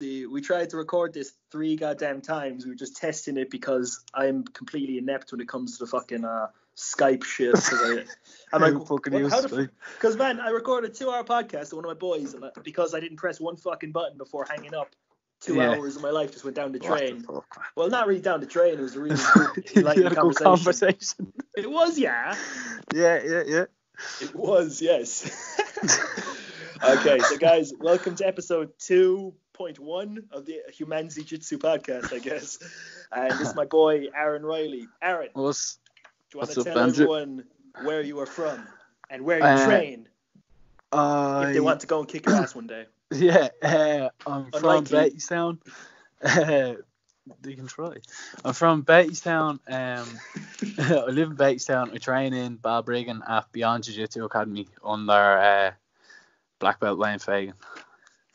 we tried to record this three goddamn times. We were just testing it because I'm completely inept when it comes to the fucking uh, Skype shit. I, am like, fucking what, how the Skype. Because man, I recorded a two-hour podcast with one of my boys, and I- because I didn't press one fucking button before hanging up, two Yeah. hours of my life just went down the drain. the. Well, not really down the train. It was a really good, enlightening had a good conversation. conversation. It was, yeah. Yeah, yeah, yeah. It was, yes. okay, so guys, welcome to episode 2.1 of the Humanzi Jitsu podcast, I guess. And this is my boy, Aaron Riley. Aaron, do you want to tell everyone where you are from and where you Uh, train uh if they want to go and kick your ass one day? Yeah, uh, I'm from Unlikely. Bettystown. Uh, you can try. I'm from Bettystown. Um, I live in Bettystown. I train in Balbriggan at Beyond Jiu Jitsu Academy under uh, black belt Wayne Fagan.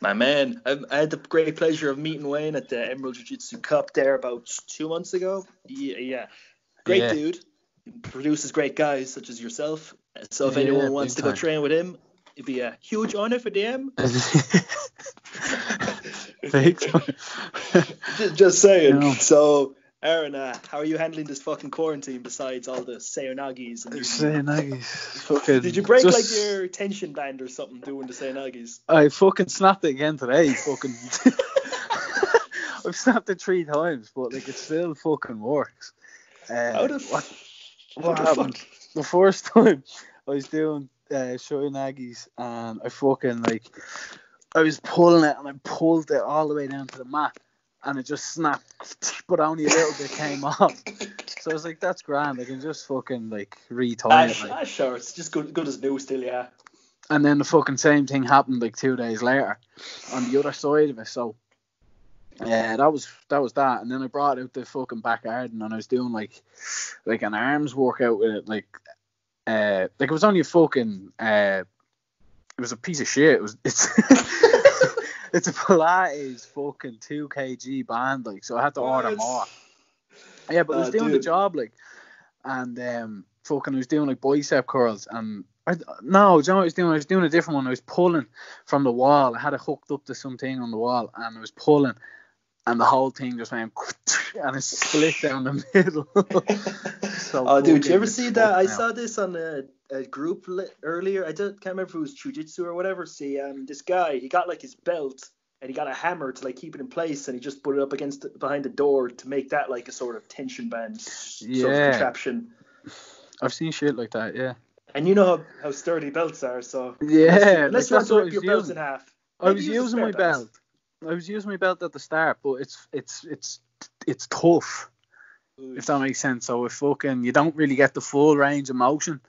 My man, I, I had the great pleasure of meeting Wayne at the Emerald Jiu Jitsu Cup there about two months ago. Yeah, yeah. great Yeah. dude. Produces great guys such as yourself. So if Yeah, anyone wants to go train with him, it'd be a huge honor for them. Time. Just, just saying. No. So, Aaron, uh, how are you handling this fucking quarantine besides all the Sayonagis? And Saying nuggies. Fucking Did you break just- like your tension band or something doing the Sayonagis? I fucking snapped it again today. Fucking. I've snapped it three times, but like it still fucking works. Uh, How the, what, f- what how the happened? fuck? the first time I was doing uh, Aggies and I fucking like I was pulling it and I pulled it all the way down to the mat and it just snapped, but only a little bit came off. So I was like, that's grand. I can just fucking like retie it. Like. sure, it's just good, good as new still, yeah. And then the fucking same thing happened like two days later on the other side of it. So yeah, that was that was that. And then I brought out the fucking back garden and I was doing like like an arms workout with it, like uh like it was only a fucking uh it was a piece of shit. It was it's it's a Pilates fucking two kg band, like so I had to order more. Yeah, but I was Oh, doing the job like and um fucking I was doing like bicep curls and I no, do you know what I was doing? I was doing a different one. I was pulling from the wall. I had it hooked up to something on the wall and I was pulling and the whole thing just went and it split down the middle. So oh, dude, did you ever see that? I saw this on a, a group li- earlier. I don't, can't remember if it was Jiu-Jitsu or whatever. See, um, this guy, he got like his belt and he got a hammer to like keep it in place and he just put it up against the, behind the door to make that like a sort of tension band sort of Yeah. contraption. I've seen shit like that, yeah. And you know how, how sturdy belts are, so Yeah, unless like, you want to that's I rip was your belt using. in half. I was using my spare belt. I was using my belt at the start, but it's it's it's it's tough. if that makes sense. So if fucking you don't really get the full range of motion.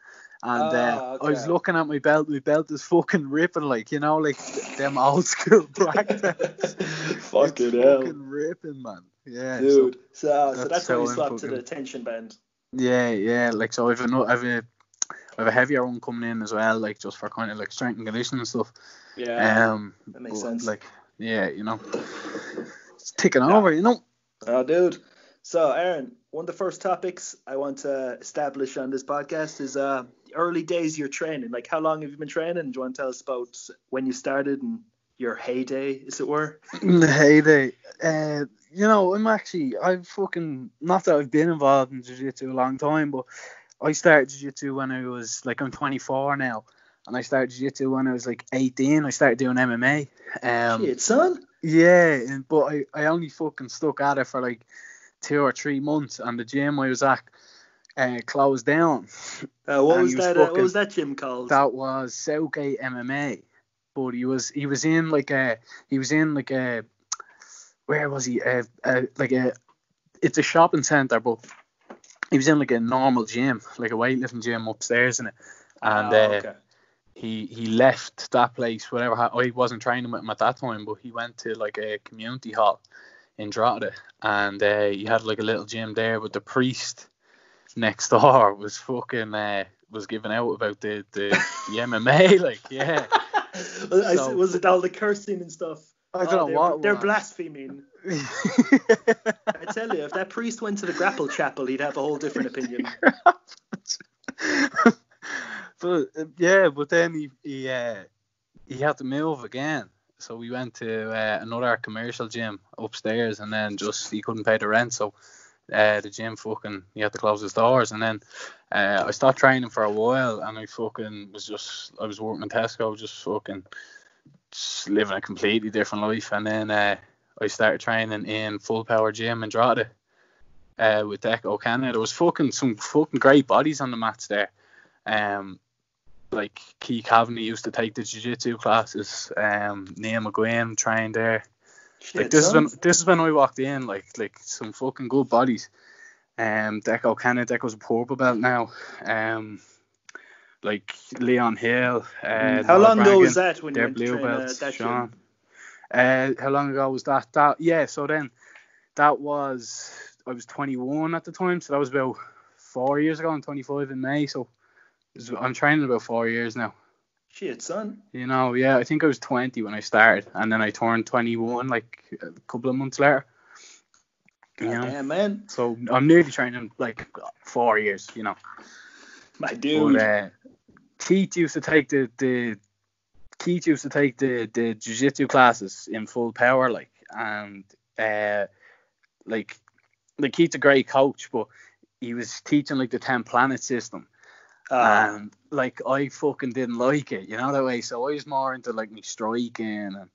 And uh, Ah, I was looking at my belt, my belt is fucking ripping like you know, like them old school black belts. Fucking it's hell. fucking ripping, man. Yeah, Dude, so, so that's that's how we I'm swapped to the tension band. yeah, yeah. Like so, I've a, I've a, I've a heavier one coming in as well, like just for kind of like strength and conditioning and stuff. Yeah, um, that makes but, sense. Like, yeah, you know, it's ticking Yeah. over, you know. Oh, dude. So, Aaron, one of the first topics I want to establish on this podcast is uh, early days of your training. Like, how long have you been training? Do you want to tell us about when you started and your heyday, as it were? The heyday, uh, you know, I'm actually, I've fucking, not that I've been involved in Jiu Jitsu a long time, but I started Jiu Jitsu when I was, like, I'm 24 now, and I started Jiu Jitsu when I was, like, 18. I started doing MMA. Um, Shit, son. yeah, and, but I, I only fucking stuck at it for, like, two or three months, and the gym I was at uh, closed down. Uh, what was was that? Uh, what was that gym called? That was Southgate MMA, but he was he was in like a he was in like a where was he? Uh, uh, like a it's a shopping centre, but he was in like a normal gym, like a weightlifting gym upstairs in it, and Oh, uh, okay. He he left that place. Whatever ha- I wasn't training with him at that time, but he went to like a community hall in Drogheda, and uh, he had like a little gym there. with the priest next door was fucking uh, was giving out about the the, the MMA, like yeah. was, so- was it all the cursing and stuff? I Oh, don't know they're, what. They're blaspheming. I tell you, if that priest went to the grapple chapel, he'd have a whole different opinion. but yeah, but then he he uh, he had to move again. so we went to uh, another commercial gym upstairs, and then just he couldn't pay the rent, so uh, the gym fucking he had to close his doors, and then uh, I stopped training for a while, and I fucking was just I was working in Tesco, just fucking just living a completely different life, and then uh, I started training in Full Power Gym in Drogheda uh, with Deco Canada. There was fucking some fucking great bodies on the mats there. Um, like Keith Cavaney used to take the jiu-jitsu classes. Um, Neil McGuinn trained there. Shit, Like this is when this is when I walked in. Like like some fucking good bodies. Um, Deco Canada, Deco's a purple belt now. Um, like Leon Hill. Uh, How Noel long ago was that when you went to blue train uh, belts. that Sean. Uh, how long ago was that? That yeah. So then, that was I was 21 at the time. So that was about four years ago. I'm 25 in May. So I'm training about four years now. Shit, son. You know, yeah. I think I was 20 when I started, and then I turned 21 like a couple of months later. You know, Damn, man. so I'm nearly training like four years. You know. My dude. But uh, Keith used to take the the Keith used to take the the jiu-jitsu classes in full power, like and uh, like like Keith's a great coach, but he was teaching like the ten planet system, and like I fucking didn't like it, you know that way. So I was more into like me striking and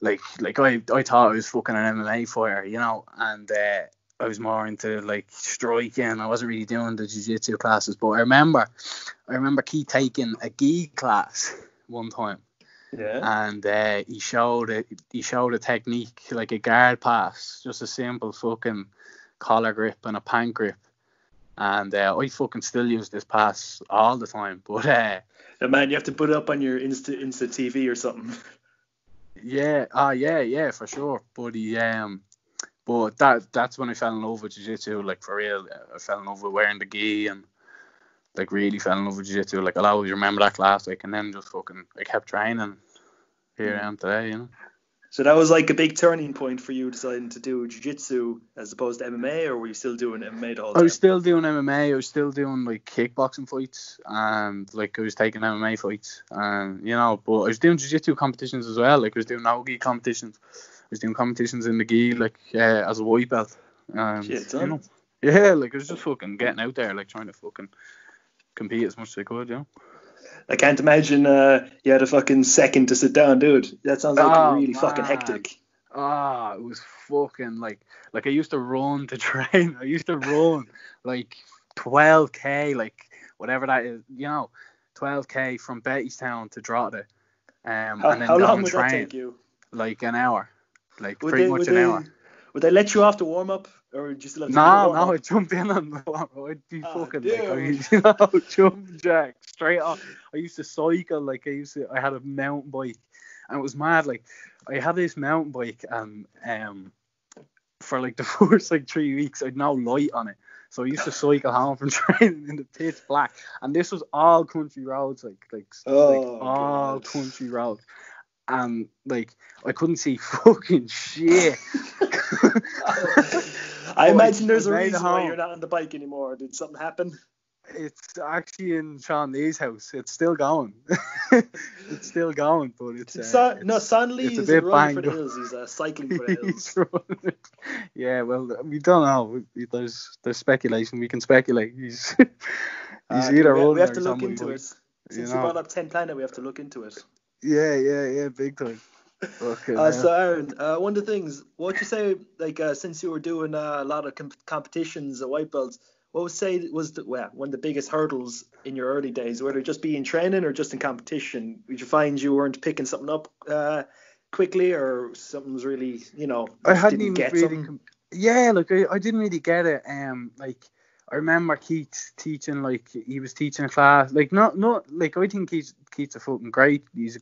like like I I thought I was fucking an MMA fighter, you know, and uh, I was more into like striking. I wasn't really doing the jiu-jitsu classes, but I remember I remember Keith taking a gi class one time, yeah. and uh, he showed it. He showed a technique like a guard pass, just a simple fucking collar grip and a pan grip. And uh, I fucking still use this pass all the time. But uh, Uh, man, you have to put it up on your Insta Insta TV or something. yeah, ah, yeah, yeah, for sure. But he, um, but that that's when I fell in love with jiu-jitsu, like for real. I fell in love with wearing the gi and like really fell in love with jiu-jitsu. Like I'll always remember that class, like, and then just fucking I kept training. Here I am today, you know. So that was like a big turning point for you deciding to do jiu-jitsu as opposed to MMA, or were you still doing MMA all the whole I time? was still doing MMA. I was still doing like kickboxing fights, and like I was taking MMA fights, and you know. But I was doing jiu-jitsu competitions as well. Like I was doing no-gi competitions. I was doing competitions in the gi, like uh, as a white belt. And, Shit, you know, yeah, like I was just fucking getting out there, like trying to fucking compete as much as I could, you know. I can't imagine uh, you had a fucking second to sit down, dude. That sounds like Oh, really fucking hectic. Ah, it was fucking like like I used to run to train. I used to run like 12k, like whatever that is, you know, 12k from Bettystown to Drogheda, um, How, and then how long would train that take you? like an hour, like Would pretty they, much an they, hour. Would they let you off the warm up, or would you still have to do No, I'd jump in on the warm I'd be Oh, fucking like, I, dude. you know, jump jack straight off. I used to cycle, like I used to, I had a mountain bike, and it was mad. Like I had this mountain bike, and um, for like the first like three weeks, I'd no light on it. So I used to cycle home from training in the pitch black, and this was all country roads, like like, Oh, like all God. country roads, and like I couldn't see fucking shit. I imagine there's a reason why you're not on the bike anymore. Did something happen? It's actually in Sean Lee's house. It's still going. it's still going, but it's, uh, Son, no, it's- Son Lee a is running for the hills. He's uh, cycling for the hills. yeah, well, we don't know. There's there's speculation. We can speculate. He's he's Uh, either we, we have to look into it. Since you you, brought up Ten Planet, we have to look into it. Yeah, yeah, yeah, big time. Okay. Uh, so Aaron, uh, one of the things, what would you say, like uh, since you were doing uh, a lot of com- competitions at white belts, what would you say was the, well, one of the biggest hurdles in your early days, whether it just be in training or just in competition? Did you find you weren't picking something up uh, quickly, or something was really, you know, I hadn't didn't even get really. something? Yeah, like I, I didn't really get it. Um, like I remember Keith teaching, like he was teaching a class. Like not not like I think Keith Keith's a fucking great. He's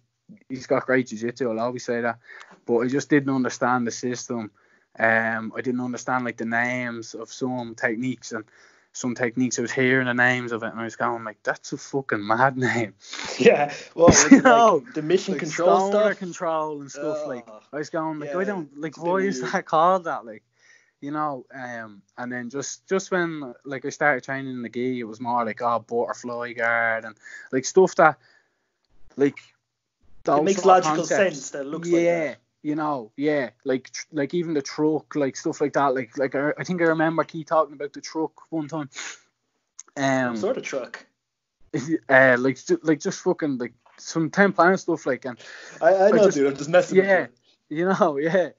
he's got great jiu-jitsu. I'll always say that. But I just didn't understand the system. Um, I didn't understand like the names of some techniques and some techniques. I was hearing the names of it and I was going like, that's a fucking mad name. Yeah, well, was You know, like, the mission like control stuff. control and stuff like Oh, I was going like I don't like why is that called that like you know um and then just just when like I started training in the gi it was more like oh butterfly guard and like stuff that like it makes logical concepts. sense that it looks yeah, like that. you know, yeah, like tr- like even the truck, like stuff like that. Like like I, I think I remember Keith talking about the truck one time. Um, sort of truck. uh, like like just fucking like some ten planet stuff like and I, I know, just- dude. I'm just messing yeah, with you know, yeah.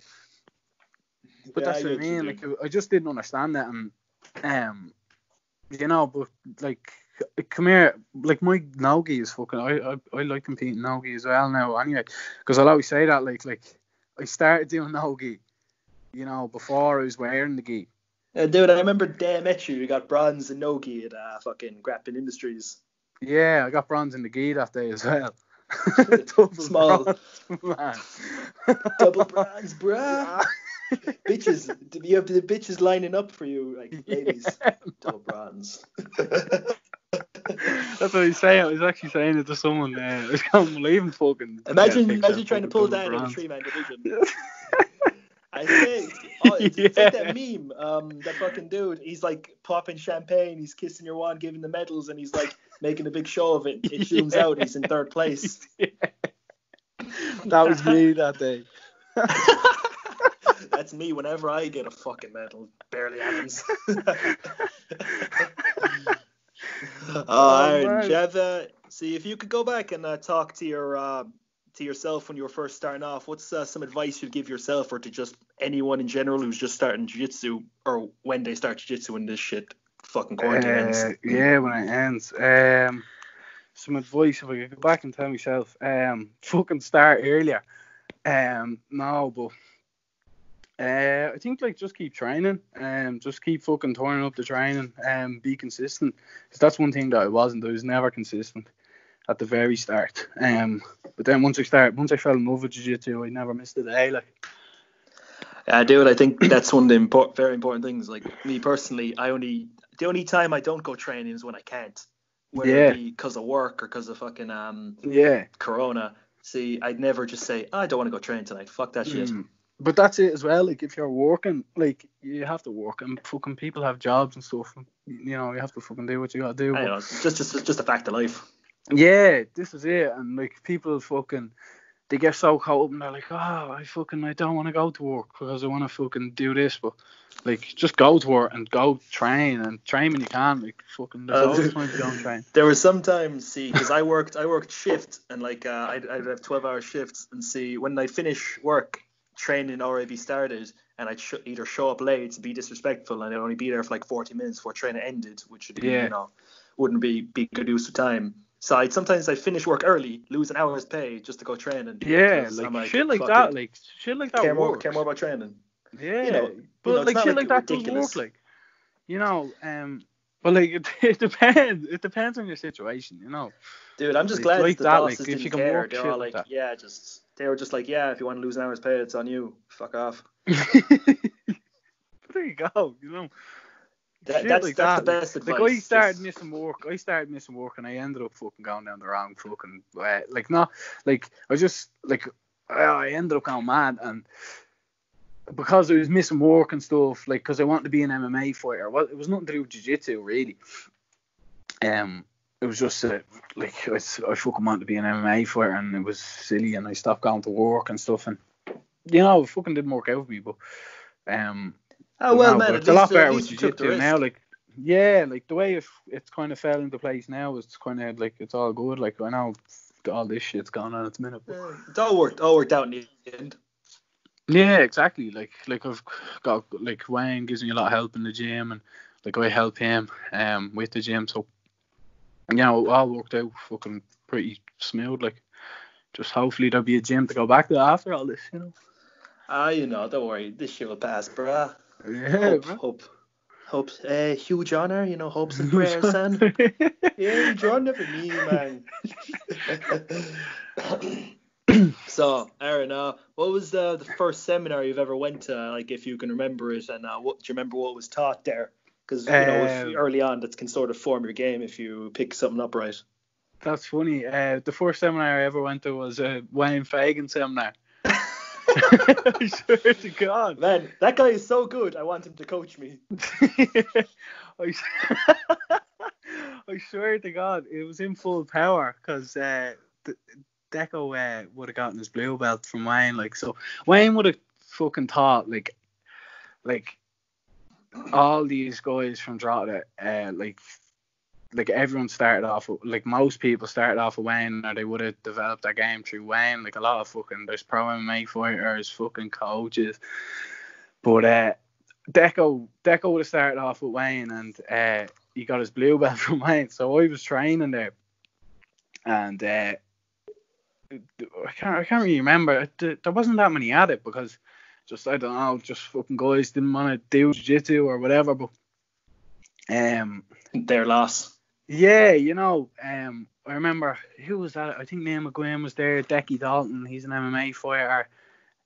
But Yeah, that's what I mean. Like I just didn't understand that, and um, you know, but like, come here, like my nogi is fucking. I I, I like competing nogi as well now. Anyway, because I'll always say that. Like like, I started doing nogi, you know, before I was wearing the gi. Uh, dude, I remember day I met you. You got bronze and nogi at uh, fucking Grappling Industries. Yeah, I got bronze in the gi that day as well. Double Small. bronze, man. Double bronze, bruh. bitches, you have the bitches lining up for you, like ladies. Double bronze. That's what he's saying. I was actually saying it to someone. Uh, I can't believe him fucking. Imagine, yeah, imagine trying to pull double down in a bronze. three man division. I think oh, it's, it's like that meme. Um, that fucking dude. He's like popping champagne. He's kissing your wand, giving the medals, and he's like making a big show of it. It zooms Yeah. out. He's in third place. That was me that day. That's me. Whenever I get a fucking medal, barely happens. oh, Aaron, man. do you have, uh, see if you could go back and uh, talk to your uh, to yourself when you were first starting off. What's uh, some advice you'd give yourself, or to just anyone in general who's just starting jiu-jitsu, or when they start jiu-jitsu when this shit fucking quarantine ends? Uh, yeah, when it ends. Um, some advice if I could go back and tell myself, um, fucking start earlier. Um, no, but uh, I think like just keep training. Um, just keep fucking turning up the training. Um, be consistent. Because that's one thing that I wasn't. I was never consistent at the very start. Um, but then once I start, once I fell in love with jiu-jitsu, I never missed a day. Like, Yeah, dude, I think that's one of the impor- very important things. Like me personally, I only the only time I don't go training is when I can't, whether Yeah. it be because of work or because of fucking um yeah. corona. See, I'd never just say "Oh, I don't want to go train tonight. Fuck that shit. Mm. But that's it as well. Like if you're working, like you have to work, and fucking people have jobs and stuff. And, you know, you have to fucking do what you gotta do. Know, it's just just just a fact of life. yeah, this is it. And like people fucking, they get so caught up and they're like, oh, I fucking, I don't want to go to work because I want to fucking do this. But like, just go to work and go train and train when you can. Like fucking, there's Uh, always time to go and train. There was some times, see, because I worked I worked shift and like uh, I'd, I'd have twelve hour shifts and see when I finish work, training already started and I'd sh- either show up late to be disrespectful and I'd only be there for like forty minutes before training ended, which would be Yeah. you know wouldn't be be good use of time. So I'd sometimes I finish work early, lose an hour's pay just to go training. Yeah, because like, shit like that, it, like shit like that care more care more about training. Yeah, you know, but you know, like shit like like, that does work, like you know, um, but like it, it depends. It depends on your situation, you know. Dude, I'm just glad like the that, like, if you can care. work They're all like like, yeah, just they were just like, yeah, if you want to lose an hour's pay, it's on you. Fuck off. there you go, you know. That, that's like that's that, the best advice. Like I started missing work. I started missing work, and I ended up fucking going down the wrong fucking way. Like not like I just like I I ended up going mad, and because I was missing work and stuff, like because I wanted to be an MMA fighter. Well, it was nothing to do with jiu-jitsu really. Um, it was just uh, like I fucking wanted to be an MMA fighter, and it was silly, and I stopped going to work and stuff, and you know, it fucking didn't work out for me, but um. Oh well, man, it's a lot better with you took the jiu-jitsu now. Like, yeah, like the way it, it's kind of fell into place now, it's kind of like it's all good. Like I know all this shit's gone on at the minute. But Uh, It all worked, all worked out in the end. yeah, exactly. Like like I've got like Wayne gives me a lot of help in the gym, and like I help him um with the gym. So you know, it all worked out fucking pretty smooth. Like just hopefully there'll be a gym to go back to after all this. You know. Ah, you know, don't worry, this shit will pass, bruh. Yeah, hope, bro. hope, hope. Uh, huge honor, you know, hopes and prayers, son. Yeah, John never me, man. so, Aaron, uh, what was the, the first seminar you've ever went to? Like, if you can remember it, and uh, what do you remember what was taught there? Because you know, if, Um, early on, that can sort of form your game if you pick something up right. That's funny. Uh, the first seminar I ever went to was a Wayne Fagan seminar. I swear to God. Man, that guy is so good. I want him to coach me. I swear to God, it was in full power because uh, the, Deco uh, would have gotten his blue belt from Wayne. Like so, Wayne would have fucking thought like, like all these guys from Drogheda, uh, like like everyone started off like most people started off with Wayne or they would have developed their game through Wayne. Like a lot of fucking there's pro MMA fighters, fucking coaches. But uh Deco Deco would have started off with Wayne and uh he got his blue belt from Wayne. So I was training there and uh I can't I can't really remember. There wasn't that many at it because just I don't know, just fucking guys didn't want to do jiu-jitsu or whatever. But um, their loss. Yeah, you know, um, I remember who was that? I think Neil McGuinn was there. Decky Dalton, he's an MMA fighter.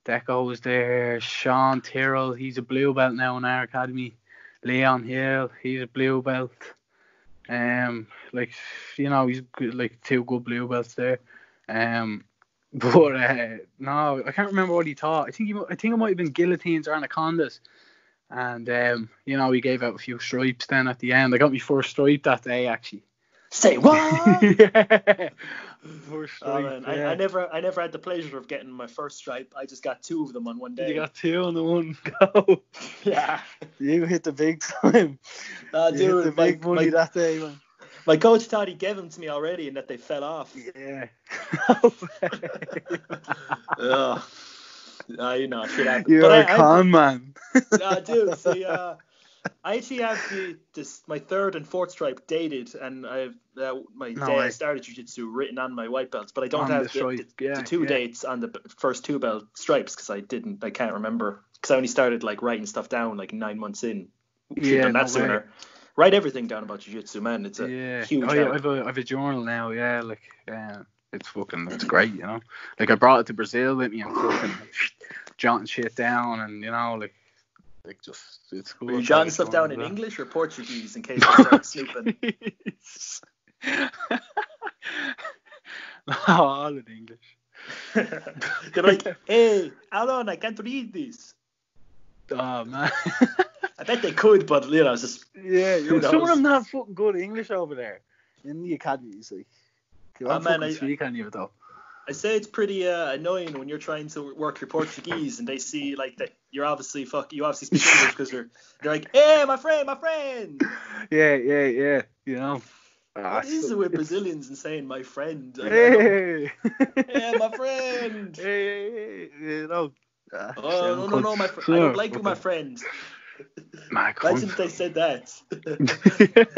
Deco was there. Sean Tyrrell, he's a blue belt now in our academy. Leon Hill, he's a blue belt. Um, like you know, he's good, like two good blue belts there. Um, but uh, no, I can't remember what he taught. I think he, I think it might have been guillotines or anacondas. And um, you know, he gave out a few stripes then at the end. I got my first stripe that day actually. Say what? yeah. First Oh, stripe, man. I, yeah. I never I never had the pleasure of getting my first stripe. I just got two of them on one day. You got two on the one go. yeah. You hit the big time. Uh, you hit the dude, my, big money my, that day, man. My coach thought he gave them to me already and that they fell off. Yeah. Ugh. Uh, you know, shit happens. You're but a I, I, con man. I dude, see, uh, I actually have the this my third and fourth stripe dated, and I've uh, my No day I started jiu-jitsu written on my white belts, but I don't On have the the, the, yeah, the two yeah. dates on the first two belt stripes because I didn't, I can't remember because I only started like writing stuff down like nine months in. Should have Yeah, done that no way. Write everything down about jiu-jitsu, man. It's a yeah. huge oh, yeah. I've a, I've a journal now, yeah, like yeah, it's fucking it's great, you know. Like I brought it to Brazil with me and fucking jotting shit down and you know, like like just it's cool. Were you jotting stuff down in that. English or Portuguese in case I start snooping? no, all in English. They're like, hey, Alan, I can't read this. Oh man. I bet they could, but you know, it's just yeah, yeah. some of them have fucking good English over there in the academies. Like, you Oh, don't man, fucking I- speak any of it though. I say it's pretty uh, annoying when you're trying to work your Portuguese and they see like that you're obviously fuck you obviously speak English because they're they're like, hey, my friend, my friend. Yeah, yeah, yeah. You know. Ah, What is so- it with Brazilians and saying my friend? Hey. Hey, my friend. Hey, hey, hey, you know. Ah, Oh no no no, my friend. I don't like you, my friend. My Imagine cunt. if they said that.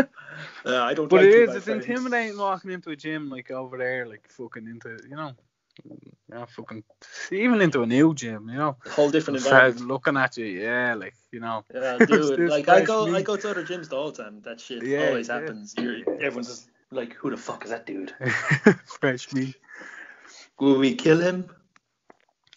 uh, I don't but like it you, is, my it's friend. intimidating walking into a gym like over there, like fucking into, you know, yeah, fucking, even into a new gym, you know. Whole different environment. looking at you, yeah, like, you know. Yeah, dude. Like I fresh go, I go to other gyms the whole time. That shit Yeah, always yeah. happens. You're, everyone's just like, who the fuck is that dude? Fresh meat. Will we kill him?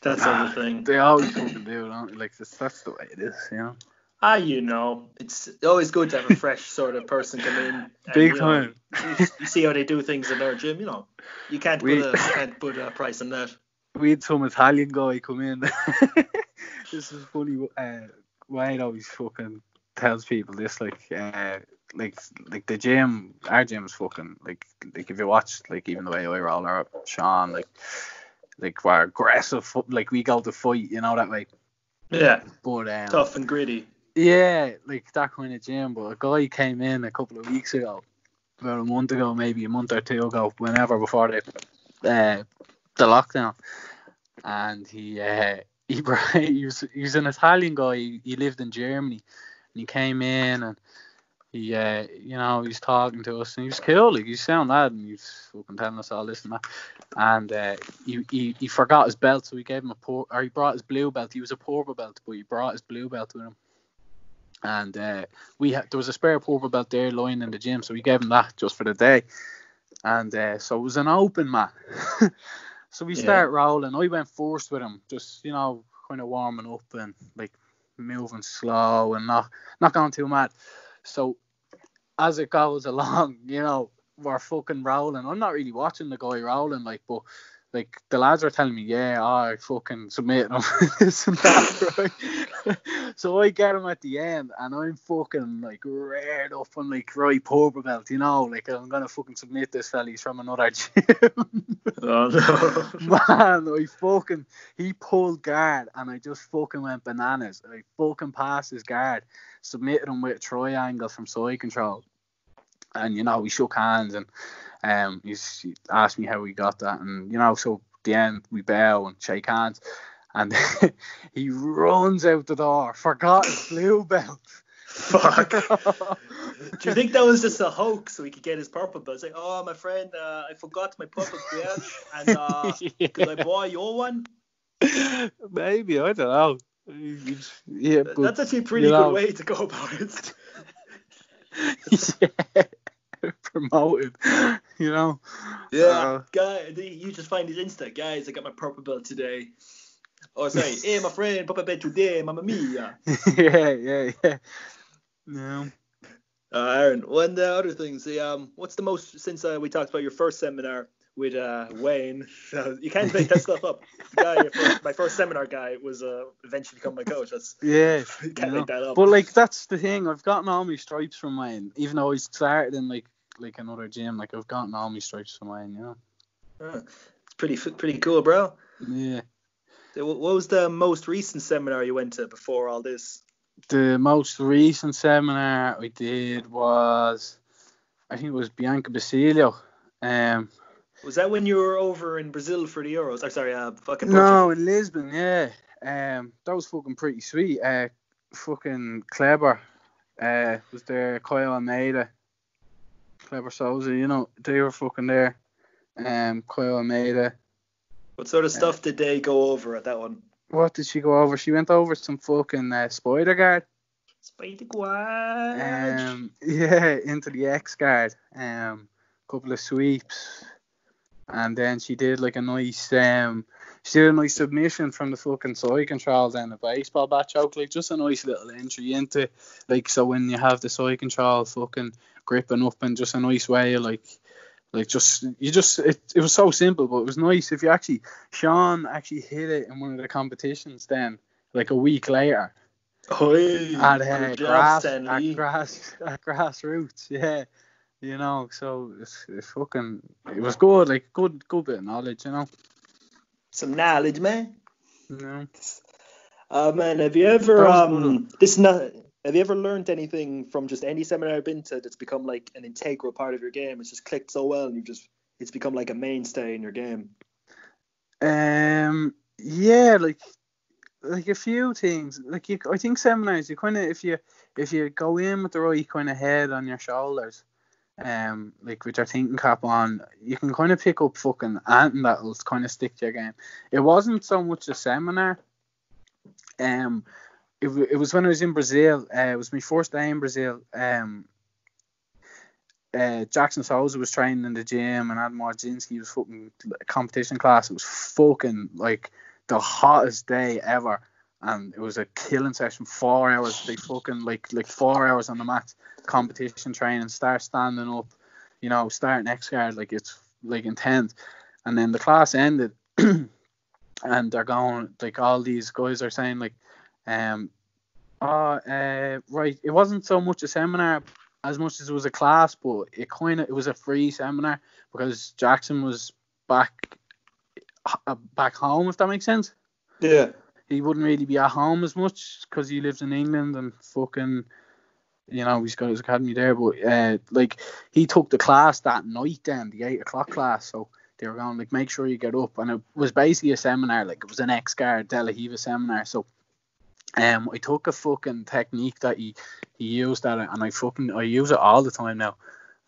That's Ah, the thing. They always fucking do, don't they? Like, that's, that's the way it is, you know. Ah, you know, it's always good to have a fresh sort of person come in. Big time. you, you see how they do things in their gym. You know, you can't put We- a can't put a price on that. we had some Italian guy come in. this is funny. Uh, Wayne always fucking tells people this, like, uh, like, like the gym, our gym's fucking like, like if you watch, like, even the way we roll or Sean, like, like we're aggressive, like we go to fight, you know that way. Yeah, But um, tough and gritty. Yeah, like that kind of gym. But a guy came in a couple of weeks ago, about a month ago, maybe a month or two ago, whenever before the uh, the lockdown, and he uh, he he was he was an Italian guy. He, he lived in Germany, and he came in and. He, uh, you know, he's talking to us, and he was cool. Like, he's sound lad, and he's fucking telling us all this and that. And uh, he, he he forgot his belt, so we gave him a por- or he brought his blue belt. He was a purple belt, but he brought his blue belt with him and uh, we had there was a spare purple belt there lying in the gym, so we gave him that just for the day. And uh, so it was an open mat. so we Yeah. start rolling. I went first with him, just you know, kind of warming up and like moving slow and not not going too mad. So as it goes along, you know, we're fucking rolling. I'm not really watching the guy rolling, like, but like the lads were telling me, yeah, I fucking submit them, this and that, right? so I get them at the end, and I'm fucking like reared up on like right purple belt, you know, like I'm gonna fucking submit this fella. He's from another gym. oh no, man, I fucking he pulled guard, and I just fucking went bananas. I fucking passed his guard, submitted him with a triangle from side control, and you know we shook hands and um, he's, he asked me how we got that, and you know, so the end we bow and shake hands, and he runs out the door, forgot his blue belt. Fuck. Do you think that was just a hoax so he could get his purple belt? Say, oh, my friend, uh, I forgot my purple belt, and uh, yeah. could I buy your one? Maybe I don't know. Yeah, but, that's actually a pretty good know. way to go about it. yeah. promoted, you know. Yeah, uh, guy, you just find his Insta, guys. I got my purple belt today. Or say, hey, my friend, purple belt today, mamma mia. yeah, yeah, yeah. No. Uh, Aaron, one the other things, the um, what's the most since uh, we talked about your first seminar with uh, Wayne? Uh, you can't make that stuff up. Guy, first, my first seminar guy was uh, eventually become my coach. That's yeah, you can't you know. make that up. But like that's the thing. I've gotten all my stripes from Wayne, even though I started in like like another gym. Like I've gotten all my stripes from mine, you know. it's pretty pretty cool, bro. Yeah. What was the most recent seminar you went to before all this? The most recent seminar I did was, I think it was Bianca Basilio. Um, was that when you were over in Brazil for the Euros? I'm sorry, uh, fucking. Portugal. No, in Lisbon, yeah. Um, that was fucking pretty sweet. Uh, fucking clever. Uh, was there Kyle Almeida Cleber Souza, you know, they were fucking there. Um, Kyle Almeida. What sort of stuff uh, did they go over at that one? What did she go over? She went over some fucking uh, Spider Guard. Spider Guard. Um, yeah, into the X Guard. Um, couple of sweeps, and then she did like a nice um, she did a nice submission from the fucking side controls and the baseball bat choke, like just a nice little entry into like so when you have the side control fucking gripping up in just a nice way, like like just you just it, it was so simple, but it was nice. If you actually Sean actually hit it in one of the competitions, then like a week later. Oh, at uh, grass, at grass, at grassroots, yeah, you know. So it's, it's fucking, it was good, like good, good bit of knowledge, you know. Some knowledge, man. No. Uh, man, have you ever um this not have you ever learned anything from just any seminar I've been to that's become like an integral part of your game? It's just clicked so well, and you've just it's become like a mainstay in your game. Um, yeah, like like a few things. Like you, I think seminars, you kind of if you if you go in with the right kind of head on your shoulders, um, like with your thinking cap on, you can kind of pick up fucking anything that'll kind of stick to your game. It wasn't so much a seminar. Um, it, it was when I was in Brazil. Uh, it was my first day in Brazil. Um, uh, Jackson Souza was training in the gym, and Adam Wardzinski was fucking competition class. It was fucking like the hottest day ever, and it was a killing session. Four hours, they fucking like like four hours on the mat, competition training, start standing up, you know, start next guard, like it's like intense. And then the class ended, and they're going like all these guys are saying like um, uh, uh, right. It wasn't so much a seminar as much as it was a class, but it kind of it was a free seminar because Jackson was back uh, back home, if that makes sense. Yeah. He wouldn't really be at home as much because he lives in England and fucking, you know, he's got his academy there. But uh, like he took the class that night, then the eight o'clock class. So they were going like, make sure you get up, and it was basically a seminar, like it was an X guard De La Riva seminar. So um, I took a fucking technique that he, he used at it, and I fucking I use it all the time now.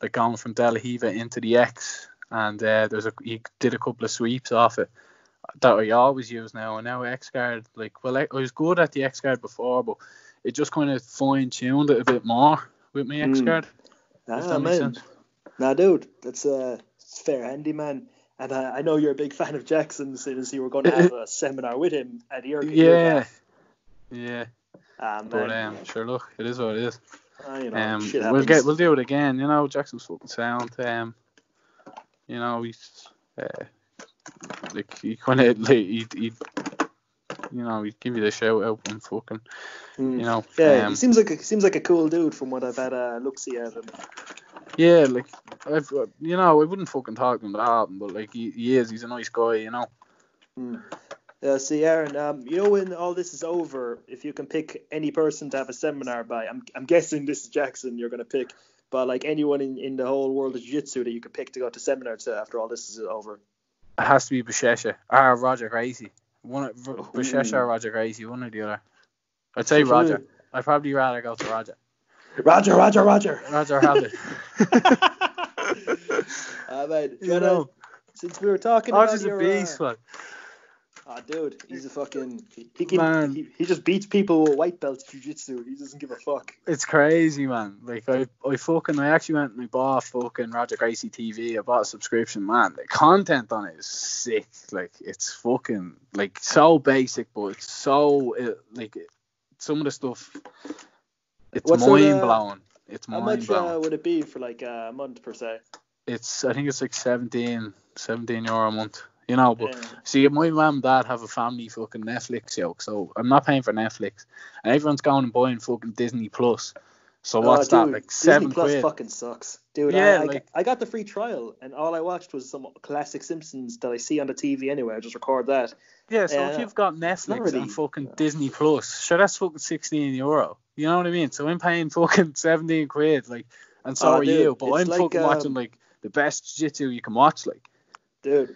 Like going from De La Riva into the X, and uh, there's a he did a couple of sweeps off it that I always use now. And now X guard, like well, I, I was good at the X guard before, but it just kind of fine tuned it a bit more with my X guard. Mm. Ah, man. Nah, dude, that's uh, fair handy, man. And uh, I know you're a big fan of Jackson, since you were going to have a seminar with him at your yeah. Yeah. Ah, but um, sure, look, it is what it is. Uh, you know, um, we'll get we'll do it again. You know, Jackson's fucking sound. Um, you know, he's uh, like he kind of like he he you know he'd give you the shout out and fucking Mm. you know Yeah, um, he seems like a, seems like a cool dude from what I've had a look see at him. yeah like I've uh, you know I wouldn't fucking talk to him about him but like he, he is he's a nice guy you know Mm. Uh, see, Aaron, um, you know when all this is over, if you can pick any person to have a seminar by, I'm, I'm guessing this is Jackson you're going to pick, but like anyone in, in the whole world of jiu-jitsu that you could pick to go to seminar to after all this is over. it has to be Buchecha. Or Roger Gracie. One of- Buchecha or Roger Gracie one or the other. I'd say Roger. I'd probably rather go to Roger. Roger, Roger, Roger. Roger Rabbit uh, man, you know. Since we were talking about Roger's a your, beast uh, man oh, dude, he's a fucking, he, can, Man. he, he just beats people with white belts jiu-jitsu. He doesn't give a fuck. It's crazy, man. Like I, I fucking, I actually went and I bought fucking Roger Gracie TV. I bought a subscription, man. The content on it is sick. Like it's fucking like so basic, but it's so uh, like it, some of the stuff. It's What sort of- mind blowing. How much blowing. uh, would it be for like a month per se? It's I think it's like 17, 17 euro a month. You know, but Yeah. see, my mum and dad have a family fucking Netflix yoke, so I'm not paying for Netflix, and everyone's going and buying fucking Disney Plus. So what's oh, that? dude, Like seven Disney Plus quid. fucking sucks, dude. Yeah, I, I, like- I got the free trial, and all I watched was some classic Simpsons that I see on the TV anyway. I just record that. Yeah, so Uh, if you've got Netflix really- and fucking Disney Plus, sure that's fucking sixteen euro. You know what I mean? So I'm paying fucking seventeen quid, like, and so Oh, are dude, you. But I'm like, fucking um, watching like the best jiu-jitsu you can watch, like. Dude,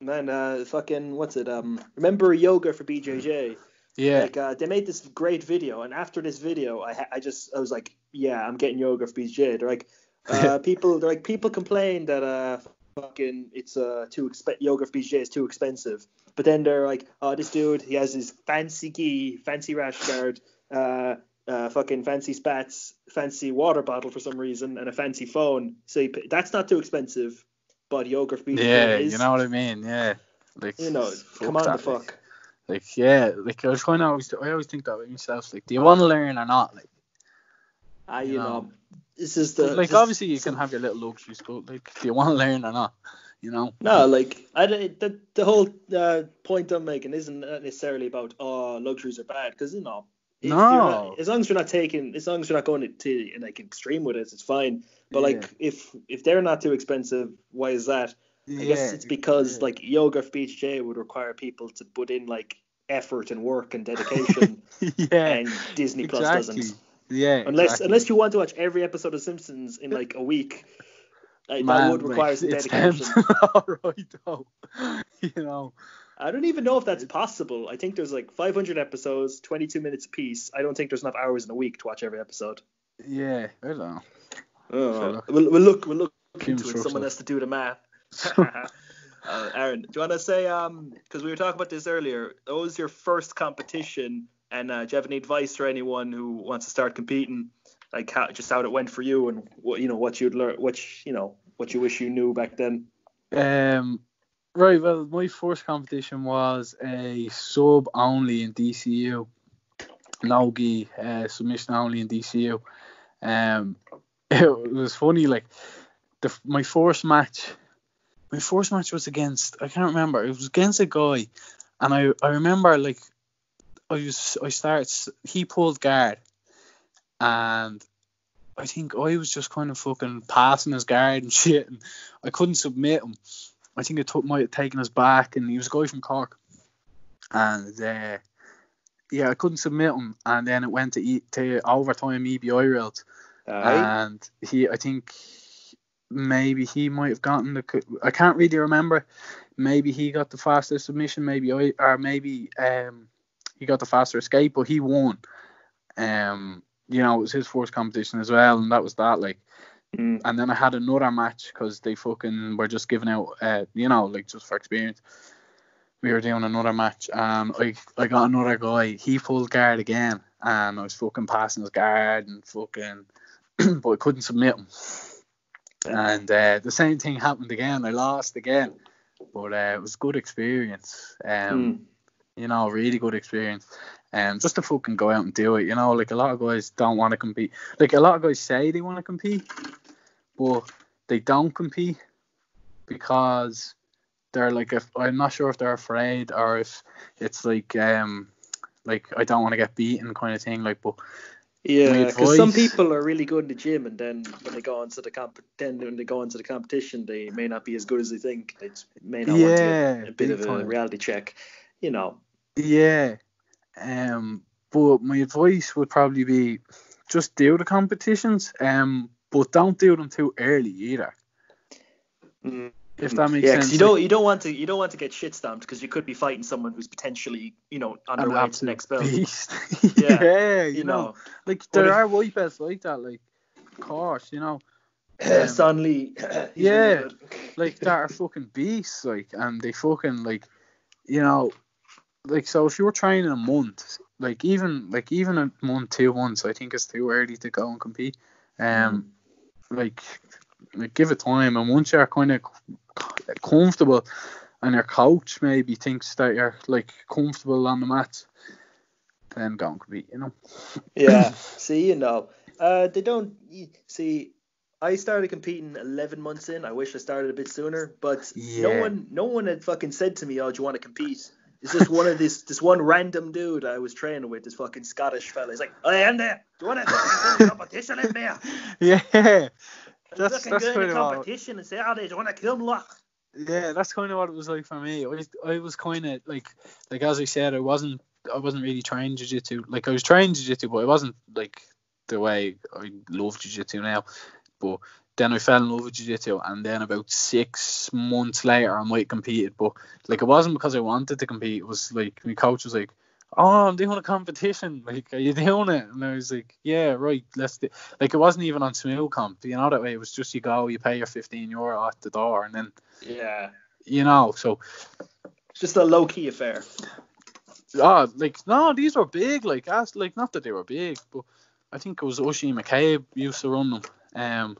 man, uh, fucking what's it? Um, remember yoga for BJJ? Yeah, Like, uh, they made this great video, and after this video, I I just I was like, yeah, I'm getting yoga for BJJ. They're like, uh, people, they're like, people complain that uh, fucking it's uh too exp- yoga for BJJ is too expensive, but then they're like, oh, this dude, he has his fancy gi, fancy rash guard, uh. Uh, fucking fancy spats, fancy water bottle for some reason, and a fancy phone. So p- that's not too expensive, but yoga for BJJ yeah, is. you know what I mean? Yeah, like. you know, come on the fuck. Like, yeah, like I was kind to always, I always think that with myself. Like, do you want to learn or not? Like, Ah, you know, know. this is the like obviously you can have your little luxuries, but like, do you want to learn or not? You know? No, like I the the whole uh, point I'm making isn't necessarily about oh luxuries are bad because you know if No. not, as long as you're not taking as long as you're not going to, to like extreme with it, it's fine. But like if if they're not too expensive, why is that? I guess it's because yeah. like yoga for BJJ would require people to put in like effort and work and dedication, yeah, and Disney Plus exactly. doesn't. Yeah, Unless exactly. unless you want to watch every episode of Simpsons in like a week, uh, that Man, would require some dedication. tempting, alright though. You know. I don't even know if that's possible. I think there's like 500 episodes, 22 minutes a piece. I don't think there's enough hours in a week to watch every episode. Yeah, I don't know. Oh, we'll, we'll look. We'll look into it. Someone has to do the math. uh, Aaron, do you want to say um because we were talking about this earlier? What was your first competition, and uh, do you have any advice for anyone who wants to start competing? Like how just how it went for you, and what you know what you'd learn, what you know what you wish you knew back then. Um, right. Well, my first competition was a sub only in DCU. No uh, submission only in DCU. Um, it was funny. Like the my first match, my first match was against I can't remember. It was against a guy, and I I remember like I was I started he pulled guard, and I think I was just kind of fucking passing his guard and shit, and I couldn't submit him. I think it took might have taken us back, and he was a guy from Cork, and uh, yeah, I couldn't submit him, and then it went to e- to overtime EBI Aye. and he I think maybe he might have gotten the I can't really remember. Maybe he got the faster submission, maybe I or maybe um he got the faster escape, but he won. Um, you know, it was his first competition as well, and that was that. Like, Mm. and then I had another match because they fucking were just giving out, uh, you know, like just for experience. We were doing another match, and I I got another guy. He pulled guard again, and I was fucking passing his guard and fucking, but I couldn't submit him. And uh, the same thing happened again. I lost again, but uh, it was good experience. Um, Mm. You know, really good experience. And just to fucking go out and do it, you know, like a lot of guys don't want to compete. Like a lot of guys say they want to compete, but they don't compete because they're like if I'm not sure if they're afraid or if it's like um like I don't want to get beaten kind of thing. Like, but Yeah, because some people are really good in the gym, and then when they go into the comp, then when they go into the competition, they may not be as good as they think. They just may not want to a bit of a time. reality check. You know, yeah, um, but my advice would probably be just do the competitions, um, but don't do them too early either. If that makes yeah, sense. you don't you don't want to you don't want to get shit stamped because you could be fighting someone who's potentially you know on their way to the next belt. Yeah, yeah, you, You know, know, like What there if- are white belts like that, like of course, you know. Um, Son Lee. yeah. like that are fucking beasts, like, and they fucking like, you know, like so if you were training a month, like even like even a month, two months, I think it's too early to go and compete. Um, like, like give it time, and once you're kind of comfortable, and your coach maybe thinks that you're like comfortable on the mat, then go and compete. You know. Yeah. see, you know, uh, they don't see. I started competing 11 months in. I wish I started a bit sooner, but no one, no one had fucking said to me, "Oh, do you want to compete?" It's just one of this, this one random dude I was training with, this fucking Scottish fella. He's like, oh, "I am there. Do you want to fucking do a competition with me?" Yeah. That's- fucking that's go in what- competition and say, "Oh, do you want to come look?" Yeah, that's kind of what it was like for me. I was, I was kind of like, like as I said, I wasn't, I wasn't really trying jiu-jitsu. Like I was trying jiu-jitsu, but it wasn't like the way I love jiu-jitsu now. But then I fell in love with jiu-jitsu, and then about six months later, I might competed. But like it wasn't because I wanted to compete. It was like my coach was like, "Oh, I'm doing a competition. Like, are you doing it?" And I was like, "Yeah, right. Let's do." Like it wasn't even on Smoothcomp. You know that way. It was just you go, you pay your 15 euro at the door, and then Yeah, you know, so it's just a low key affair. oh, like no, these were big. Like as like not that they were big, but I think it was Oshie McCabe used to run them. Um,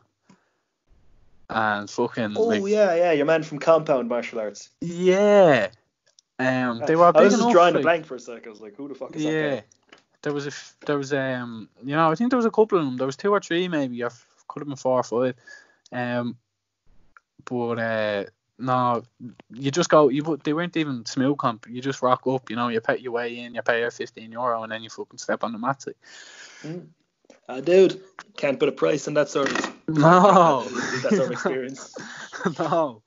and fucking Oh like yeah, yeah, your man from Compound Martial Arts. yeah, um, they were I was just drawing a blank for a sec. I was like, "Who the fuck is that yeah, there was a f- there was um you know I think there was a couple of them. There was two or three maybe. I could have been four or five. Um, but uh. No, you just go. You they weren't even Smoothcomp. You just rock up. You know, you pay your way in. You pay your fifteen euro, and then you fucking step on the mat. like. Uh, dude, can't put a price on that sort of No. that sort of experience. no.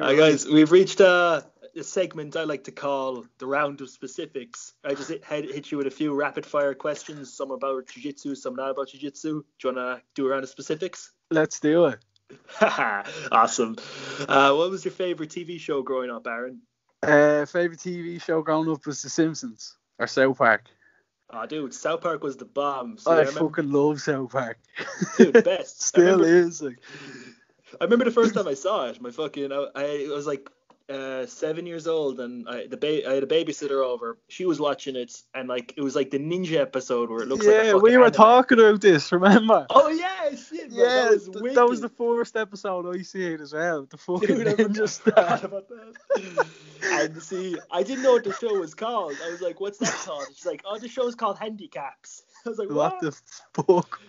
Hi guys, we've reached uh, a segment I like to call the round of specifics. I just hit, hit hit you with a few rapid fire questions, some about jiu-jitsu, some not about jiu-jitsu. Do you wanna do a round of specifics? Let's do it. awesome. Uh, what was your favorite TV show growing up, Aaron? Uh, favorite TV show growing up was The Simpsons or South Park. Oh, dude, South Park was the bomb. See, I, I remember, fucking love South Park. dude, best. I Still remember- is. Like, I remember the first time I saw it. My fucking, I, I was like uh, seven years old, and I the ba- I had a babysitter over. She was watching it, and like it was like the ninja episode where it looks like yeah, we were anime. talking about this. Remember? Oh yeah, shit. yeah, that was, th- that was the first episode I seen as well. The fucking Dude, ninja forgot star. about that. and see, I didn't know what the show was called. I was like, "What's that called?" She's like, "Oh, the show's called Handicaps." I was like, What "What?" the fuck?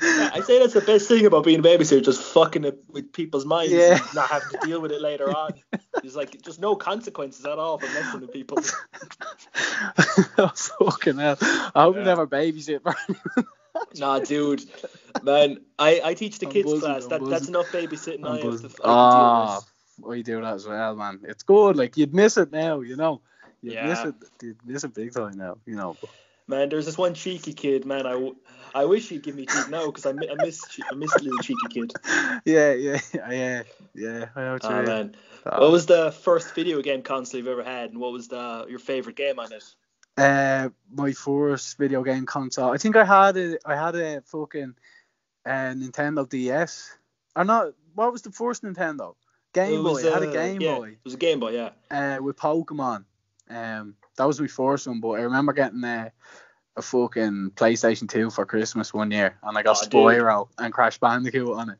Yeah, I say that's the best thing about being a babysitter, just fucking it with people's minds Yeah. and not having to deal with it later on. There's like just no consequences at all for messing with people. fucking hell. I hope you Yeah. never babysit. Nah, dude, man, I, I teach the I'm kids buzzing, class. I'm That, that's enough babysitting I have to, I have to deal Ah, with. I do that as well, man. It's good. Like you'd miss it now, you know. You'd miss it. You'd miss it big time now, you know. Man, there's this one cheeky kid, man. I, w- I wish he'd give me teeth now because I, mi- I miss che- I miss the little cheeky kid. yeah, yeah, yeah, yeah. I know what you Oh mean. man, Ah. what was the first video game console you've ever had, and what was the your favorite game on it? Uh, my first video game console. I think I had a, I had a fucking uh, Nintendo DS. Or not. What was the first Nintendo? Game Boy. was, I had a uh, Game yeah, Boy. It was a Game Boy, yeah. uh, with Pokemon. Um, that was my first one, but I remember getting uh, a fucking PlayStation 2 for Christmas one year, and I got dude. Spyro and Crash Bandicoot on it.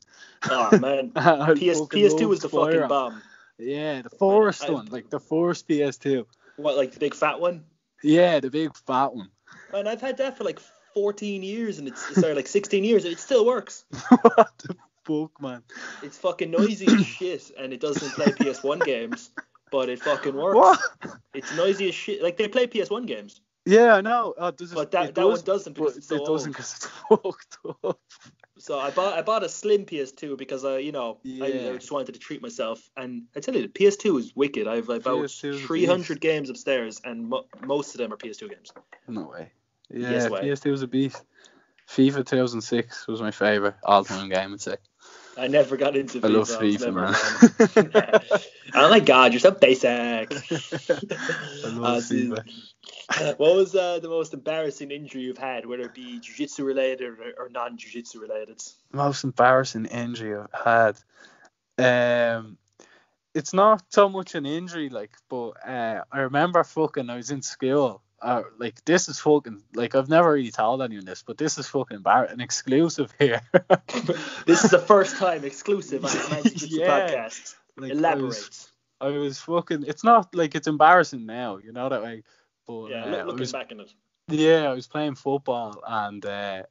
Oh man, PS, PS2 was the fucking bomb. Yeah, the first I- one, like the first PS2. What like the big fat one? Yeah, the big fat one. Man, I've had that for like 14 years, and it's sorry, like 16 years, and it still works. what the man. It's fucking noisy as shit, and it doesn't play PS1 games, but it fucking works. What? It's noisy as shit. Like they play PS1 games, Yeah, I know. Oh, does it, but that it that does, one doesn't because it's so it doesn't because it's fucked up. So I bought I bought a slim PS2 because I you know I, I just wanted to treat myself, and I tell you the PS2 is wicked. I've about PS2 300 games upstairs, and mo- most of them are PS2 games. No way. Yeah, Yes way. PS2 was a beast. FIFA 2006 was my favorite all-time game, I'd say. I never got into. I love was FIFA, never man. oh my god, you're so basic. I love Uh, FIFA. what was uh, the most embarrassing injury you've had, whether it be jiu-jitsu related or, or non-jiu-jitsu related? Most embarrassing injury I've had. Um, it's not so much an injury, like, but uh, I remember fucking I was in school. Uh, like this is fucking like I've never really told anyone this, but this is fucking embar- an exclusive here. This is the first time exclusive on the Yeah. podcast. Like, I was- Elaborate. I was fucking. It's not like it's embarrassing now, you know that way. But Yeah, uh, I looking was, back in it. yeah, I was playing football and uh,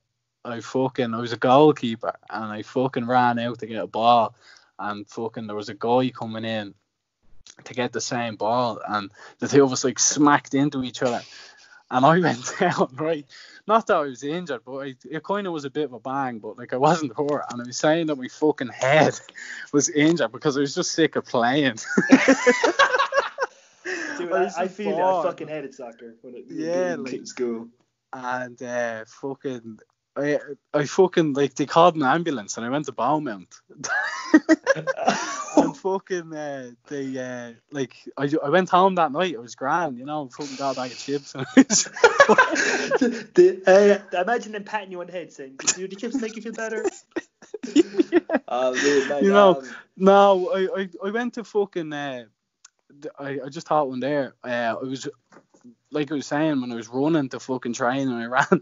I fucking I was a goalkeeper and I fucking ran out to get a ball and fucking there was a guy coming in to get the same ball and the two of us like smacked into each other and I went down right. Not that I was injured, but I, it kind of was a bit of a bang, but like I wasn't hurt and I was saying that my fucking head was injured because I was just sick of playing. Dude, I I, I feel that. I fucking hated soccer when it Yeah, like- school. and uh, fucking I, I fucking like they called an ambulance and I went to Beaumont and fucking uh, they uh, like I, I went home that night. It was grand you know fucking got a bag of chips. The, uh, imagine them patting you on the head saying, "Do the chips make you feel better?" Oh, dude, You know, um, no I, I, I went to fucking uh, I, I just thought one there. Uh, I was like I was saying when I was running to fucking train and I ran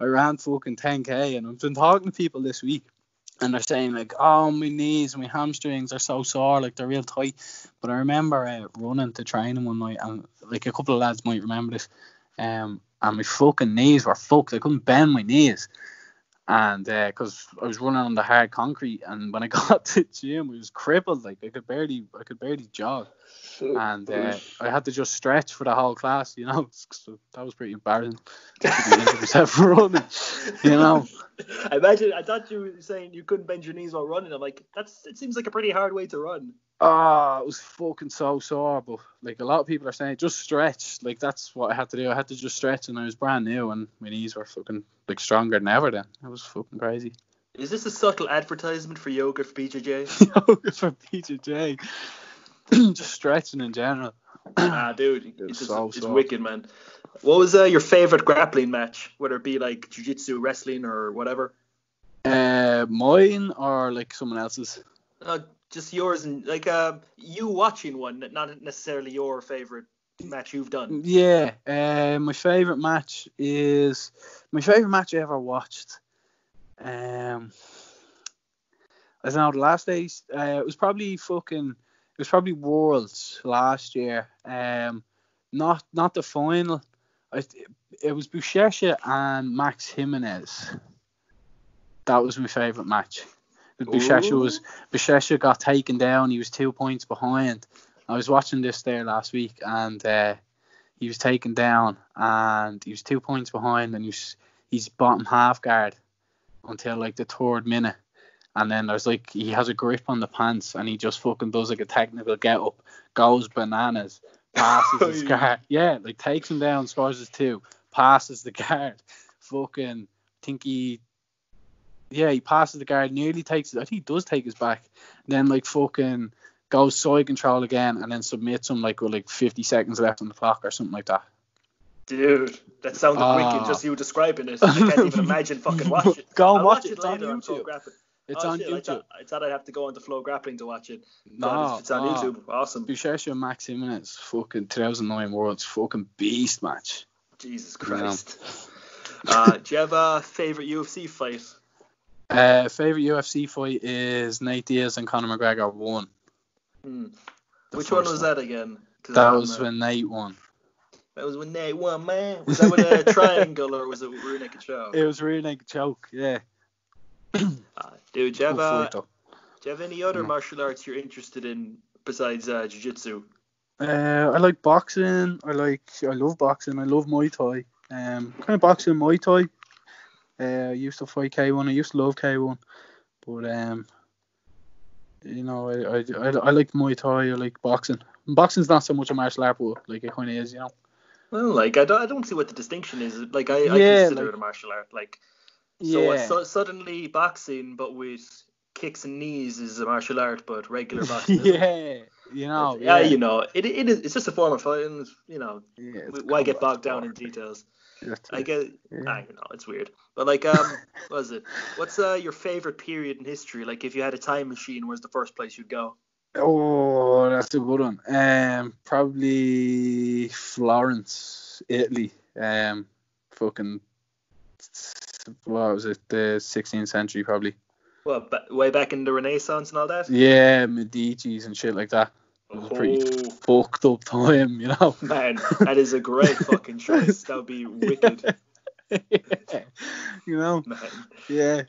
I ran fucking 10k and I've been talking to people this week and they're saying like oh my knees my hamstrings are so sore like they're real tight. But I remember uh, running to training one night and like a couple of lads might remember this um and my fucking knees were fucked. I couldn't bend my knees and because I was running on the hard concrete and when I got to the gym I was crippled like I could barely I could barely jog and uh, I had to just stretch for the whole class, you know. So that was pretty embarrassing. Myself running, you know. I imagine. I thought you were saying you couldn't bend your knees while running. I'm like, that's. It seems like a pretty hard way to run. Oh, it was fucking so sore, but like a lot of people are saying, just stretch. Like that's what I had to do. I had to just stretch, and I was brand new, and my knees were fucking like stronger than ever. Then it was fucking crazy. Is this a subtle advertisement for yoga for BJJ? Yoga for BJJ, just stretching in general. ah, dude, was it's, just, so it's wicked, man. What was uh, your favorite grappling match? Whether it be like jiu-jitsu, wrestling, or whatever. Uh, mine or like someone else's. Uh, just yours and like uh, you watching one, not necessarily your favorite match you've done. Yeah, uh, my favorite match is my favorite match I ever watched. Um, I don't know. The last days, uh, it was probably fucking. It was probably Worlds last year. Um, not not the final. It was Buchecha and Max Gimenis. That was my favorite match. Buchecha was Buchecha got taken down. He was two points behind. I was watching this there last week, and uh, he was taken down, and he was two points behind, and he was, he's bottom half guard until like the third minute, and then there's like he has a grip on the pants, and he just fucking does like a technical get up, goes bananas, passes his guard, yeah, like takes him down, scores his two, passes the guard, fucking think he. Yeah, he passes the guard, nearly takes it. I think he does take his back. Then like fucking goes side control again and then submits him like with like 50 seconds left on the clock or something like that. Dude, that sounded Ah. wicked. Just you describing it. I can't even imagine fucking watch it. Go and watch watch it. It's on YouTube. It's Oh, on shit, I YouTube. thought, I thought I'd have to go on to FloGrappling to watch it. No, God, it's, it's on no. YouTube. Awesome. Buchecha and Max Gimenis, fucking 2009 Worlds, fucking beast match. Jesus Christ. Uh, do you have a favorite UFC fight? Uh, favorite UFC fight is Nate Diaz and Conor McGregor won. Hmm. Which one was that again? That was uh, when Nate won. that was when Nate won, man. Was that with a triangle or was it rear naked choke? It was like a joke, yeah. Uh, dude, do you have uh. Do you have any other Mm. martial arts you're interested in besides uh, jiu-jitsu? Uh, I like boxing. I like. I love boxing. I love Muay Thai. Um, kind of boxing, Muay Thai. Uh, I used to fight K1. I used to love K1, but um, you know, I I, I, I like Muay Thai. I like boxing. Boxing's not so much a martial art, but like it kind of is, you know. Well, like I don't, I don't see what the distinction is. Like I, I Yeah, consider like- it a martial art. Like so, Yeah. so suddenly boxing, but with kicks and knees, is a martial art, but regular boxing. yeah, you know. yeah, you know, it, it is. It's just a form of fighting. You know, Yeah, why get bogged down in details? I it. get. Yeah. I don't know. It's weird. But like, um, what is it? What's uh your favorite period in history? Like, if you had a time machine, where's the first place you'd go? Oh, that's a good one. Um, probably Florence, Italy. Um, fucking, what was it? The 16th century, probably. Well, way back in the Renaissance and all that. Yeah, Medici's and shit like that. Was a pretty Oh fucked up time, you know. man, that is a great fucking choice. That would be wicked, you know. man. Yeah.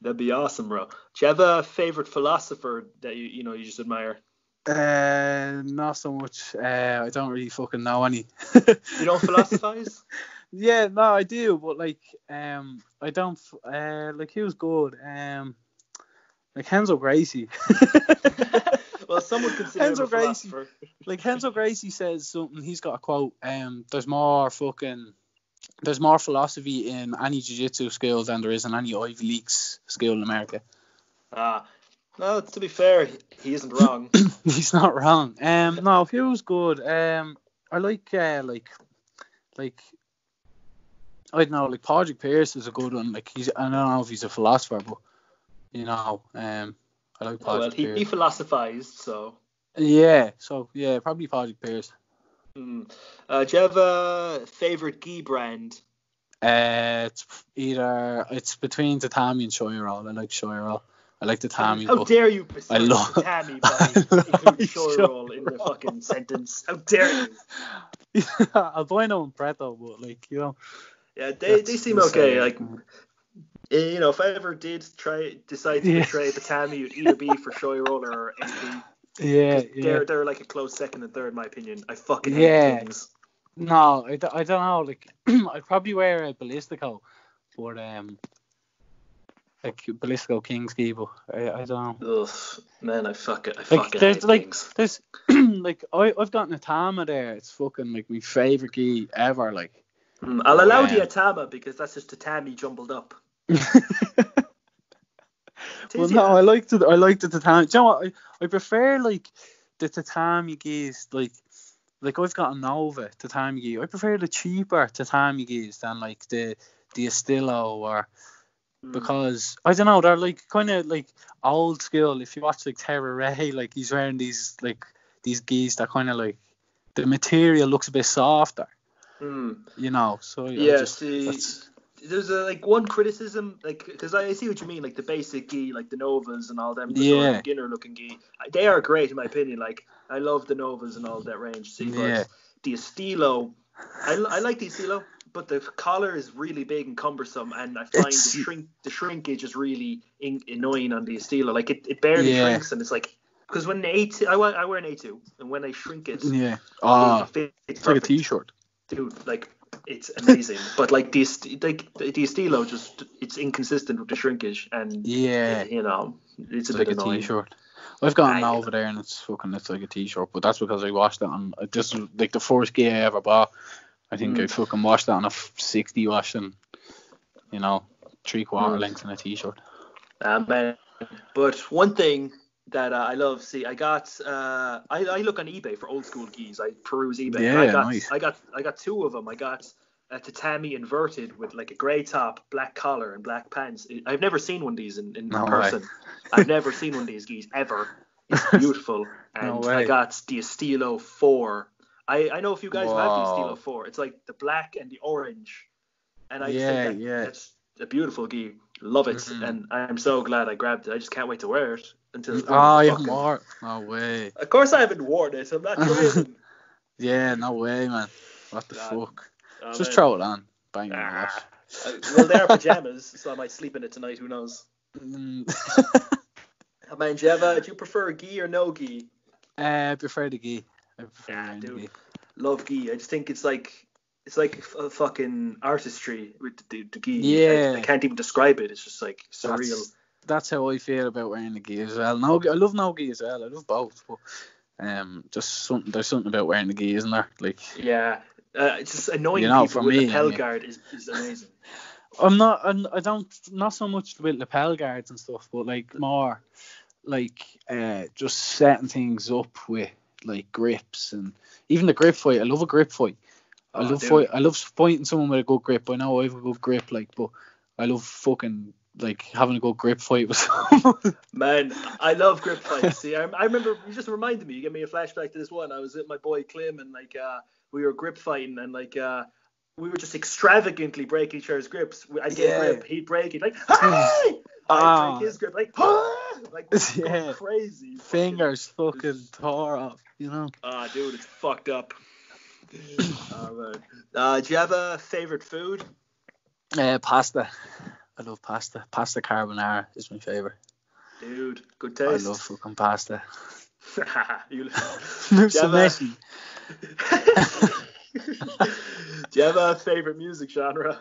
That'd be awesome, bro. Do you have a favorite philosopher that you you know you just admire? Uh, not so much. Uh, I don't really fucking know any. You don't philosophize? Yeah, no, I do, but like, um, I don't. Uh, like he was good. Um, like Renzo Gracie. Well, some would consider Enzo Gracie. philosopher. like Renzo Gracie says something. He's got a quote. Um, there's more fucking. There's more philosophy in any jiu-jitsu skill than there is in any Ivy Leagues skill in America. Ah, no. To be fair, he isn't wrong. He's not wrong. Um, no, he was good. Um, I like uh, like, like, I don't know, like Patrick Pearse is a good one. Like he's, I don't know if he's a philosopher, but you know, um, I like Patrick well, he, he philosophized, so. yeah, so yeah, probably Patrick Pearse. Hmm. Uh, do you have a favorite gi brand? Uh, it's either it's between Tatami and Shoyoroll. I like Shoyoroll. I like Tatami. How dare you I love- Tammy by including in the fucking sentence? How dare you? Albino Preto, but like you know, Yeah, they, they seem the okay. Like, you know, if I ever did try decide to Yeah. betray Batami, it'd either be for Shoy Roller or AP. yeah, yeah. They're they're like a close second and third, in my opinion. I fucking Yeah. hate things. No, I, d- I don't know. Like, I'd probably wear a Ballistico, but um, like Ballistico King's but I, I don't know. Ugh, man, I fuck it. I Like, fucking there's hate like, things. there's like I I've gotten a Tama there. It's fucking like my favorite key ever. Like, Mm, I'll allow Yeah. the Atama because that's just a Tatami jumbled up. It well, no. I like the I like the tatami. Do you know what? I, I prefer like the tatami gis. Like, like I've got a Nova tatami gi. I prefer the cheaper tatami gis than like the the Estilo or Mm. because I don't know, they're like kind of like old school. If you watch like Terere, like he's wearing these like these gis that kind of like the material looks a bit softer, Mm. you know. So I Yeah, just, see, that's- there's a, like one criticism, like because I see what you mean, like the basic gi, like the Novas and all them, the sort of Yeah. beginner looking gi. They are great in my opinion. Like I love the Novas and all that range. See, but Yeah. the Estilo, I, I like the Estilo, but the collar is really big and cumbersome, and I find It's- the shrink the shrinkage is really in, annoying on the Estilo. Like it, it barely Yeah. shrinks, and it's like because when the A2, I, wear- I wear an A2, and when I shrink it, yeah. Oh, it fits it's like a t-shirt. dude, like it's amazing. but like the like the the Estilo just it's inconsistent with the shrinkage and Yeah. you know it's a It's bit like a annoying. t-shirt. I've got an Ah, over there and it's fucking it's like a t-shirt, but that's because I washed it on just like the first gear I ever bought. I think Mm. I fucking washed that on a 60 wash and you know three quarter Mm. lengths in a t-shirt. Um. But one thing that uh, I love, see, I got uh, I, I look on eBay for old school gis. I peruse eBay. and I got nice. I got I got two of them. I got a tatami inverted with like a grey top, black collar, and black pants. I've never seen one of these in, in No way. person. I've never seen one of these gis ever. It's beautiful. No And way. I got the Estilo 4. I, I know if you guys have the Estilo 4. It's like the black and the orange. And I just Yeah, think that, yeah. that's a beautiful gi. Love it. Mhm. And I'm so glad I grabbed it. I just can't wait to wear it until. Oh, you fucking- more? No way. Of course, I haven't worn it. I'm not training. Yeah, no way, man. What the Nah. fuck? Oh, Just man. throw it on. Bang it Ah. off. Uh, well, they are pajamas, so I might sleep in it tonight. Who knows? Mm. Oh, man, do you, do you prefer a gi or no gi? Uh, I prefer the gi. I prefer Yeah, the dude. gi. Love gi. I just think it's like it's like a fucking artistry with the, the gi. Yeah. I, I can't even describe it. It's just like surreal. That's, that's how I feel about wearing the gi as well. No, I love no gi as well. I love both, but um, just something. There's something about wearing the gi, isn't there? Like, Yeah. Uh, it's just annoying You know, people for with me, lapel I mean- guard is, is amazing. I'm not. I'm, I don't. Not so much with lapel guards and stuff, but like more, like uh, just setting things up with like grips and even the grip fight. I love a grip fight. I Oh, love fight. I love fighting someone with a good grip. I know I have a good grip, like, but I love fucking like having a good grip fight with someone. Man, I love grip fights. See, I, I remember you just reminded me. You gave me a flashback to this one. I was with my boy Clem and like uh, we were grip fighting and like uh, we were just extravagantly breaking each other's grips. I'd get Yeah. a grip, he'd break it like hi. I'd Ah. break his grip like hi. Like Yeah. crazy. Fingers fucking tore off, you know. Ah, dude, it's fucked up. oh man. Uh, do you have a favorite food? Uh, pasta. I love pasta. Pasta carbonara is my favorite. Dude, good taste. I love fucking pasta. you, Looks Yeah, man. amazing. Do you have a favorite music genre?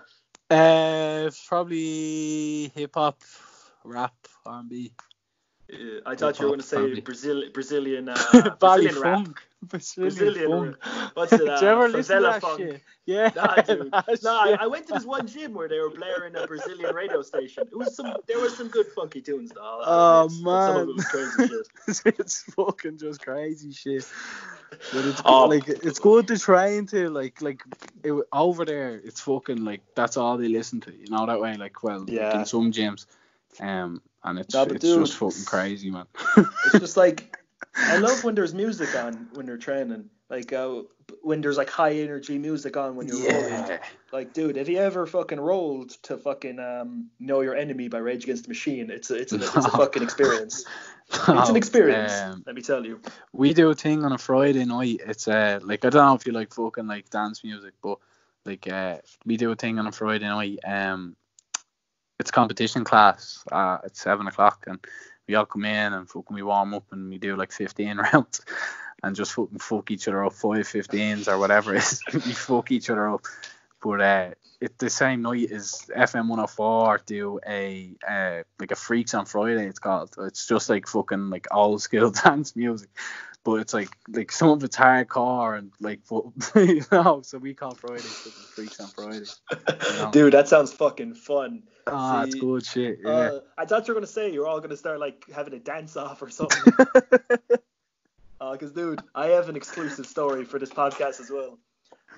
Uh, probably hip hop, rap, R&B. Uh, I thought you were going to say. Brazil, Brazilian, uh, Brazilian rap. funk. Brazilian, Brazilian funk. What's it? Did Uh, you ever listen to that funk. shit? Yeah. Nah, dude. No, I. I went to this one gym where they were blaring a Brazilian radio station. It was some, there were some good funky tunes though. Oh, admit, but Some of it was crazy shit. it's fucking just crazy shit. But it's Oh. like it's good to try into like like it, over there. It's fucking like that's all they listen to. You know that way. Like well, like, Yeah. in some gyms, um, and it's No, it's dude. just fucking crazy, man. It's just like I love when there's music on when they're training. Like uh, when there's like high energy music on when you're rolling. Like, dude, have you ever fucking rolled to fucking um, Know Your Enemy by Rage Against the Machine? It's a it's a, it's a fucking experience. It's an experience. Um, let me tell you. we do a thing on a Friday night. It's uh like I don't know if you like fucking like dance music, but like uh we do a thing on a Friday night. Um, it's competition class uh, at seven o'clock, and we all come in and fucking we warm up and we do like fifteen rounds, and just fucking fuck each other up five 15s or whatever it is. we fuck each other up. But uh, it the same night as FM 104 do a uh, like a Freaks on Friday. It's called. It's just like fucking like old school dance music, but it's like like some of it's hardcore and like you know. So we call Friday Freaks on Friday. know. Dude, that sounds fucking fun. Ah, it's good shit. Yeah. Uh, I thought you were gonna say you're all gonna start like having a dance off or something. Because, dude, I have an exclusive story for this podcast as well.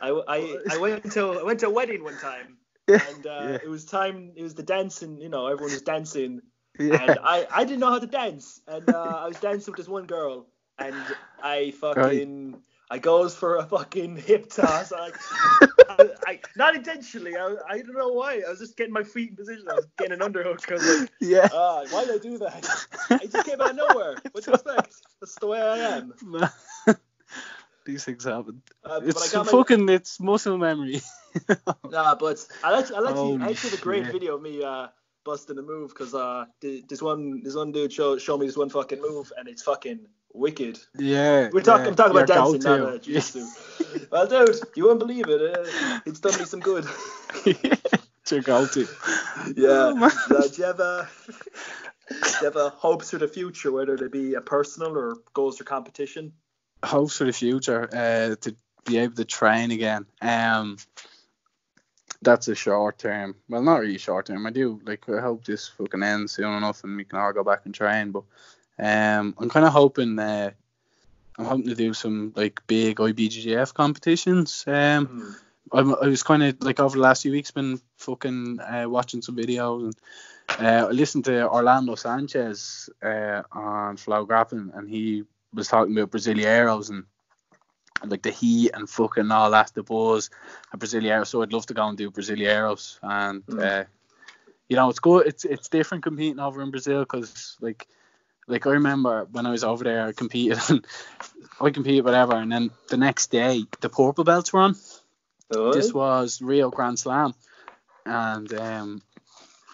I, I, I went to I went to a wedding one time, and uh, Yeah. it was time. It was the dancing. You know, everyone was dancing, yeah. and I, I didn't know how to dance, and uh, I was dancing with this one girl, and I fucking I goes for a fucking hip toss. I, I, I not intentionally. I, I don't know why. I was just getting my feet in position. I was getting an underhook. I was like, yeah. ah, why did I do that? It just came out of nowhere. What do you expect? That's the way I am. These things happen. Uh, but I It's my, fucking it's muscle memory. Nah, but I actually, I actually, Holy I actually have a great shit. video of me uh, busting a move because uh, this one, this one dude show, show me this one fucking move and it's fucking wicked. yeah. We're talking, yeah, I'm talking about dancing, not uh, jiu-jitsu. well, dude, you won't believe it. Uh, it's done me some good. it's your go-to. yeah. Oh. Uh, do you have a, do you hopes for the future, whether they be a personal or goals or competition? hopes for the future uh, to be able to train again. Um, that's a short term. Well, not really short term. I do like. I hope this fucking ends soon enough and we can all go back and train. But um, I'm kind of hoping. Uh, I'm hoping to do some like big IBJJF competitions. Um, Hmm. I'm, I was kind of like over the last few weeks been fucking uh, watching some videos and uh, I listened to Orlando Sanchez uh, on FloGrappling and he was talking about Brasileiros and, and like the heat and fucking all that the buzz. And Brasileiros so I'd love to go and do Brasileiros. And Mm. uh, you know it's good. It's it's different competing over in Brazil because like like I remember when I was over there I competed and I competed whatever. And then the next day the purple belts were on. This was Rio Grand Slam, and um,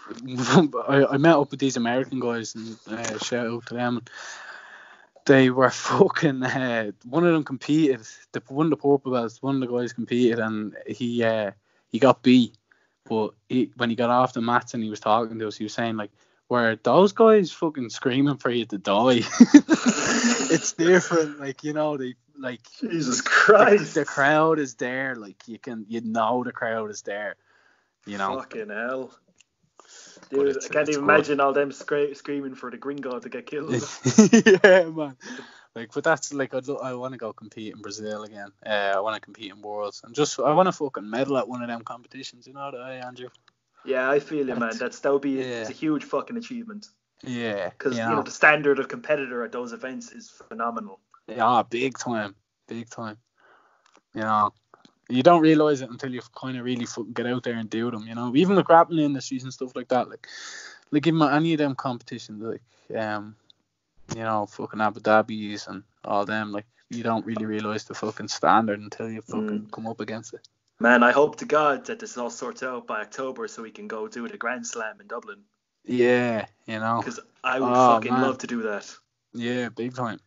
I, I met up with these American guys and uh, shout out to them. They were fucking. Uh, one of them competed. The one of the purple belts. One of the guys competed and he uh, he got B. But he, when he got off the mats and he was talking to us, he was saying like, "Where those guys fucking screaming for you to die?" it's different. Like you know, they like Jesus Christ. The, the crowd is there. Like you can, you know, the crowd is there. You know. Fucking hell. Dude, I can't even good. imagine all them scra- screaming for the gringo to get killed. yeah, man. Like, but that's like I'd, I want to go compete in Brazil again. Uh, I want to compete in Worlds and just I want to fucking medal at one of them competitions. You know that, eh, Andrew? Yeah, I feel you, man. That's that would be yeah. a huge fucking achievement. Yeah, because you, know, you know the standard of competitor at those events is phenomenal. Yeah, big time, big time. You know, you don't realize it until you kind of really fucking get out there and do them. You know, even the grappling industries and stuff like that. Like, like even any of them competitions, like um, you know, fucking Abu Dhabi's and all them, like you don't really realize the fucking standard until you fucking mm. come up against it. Man, I hope to God that this all sorts out by October so we can go do the Grand Slam in Dublin. Yeah, you know. Because I would oh, fucking man. love to do that. Yeah, big time.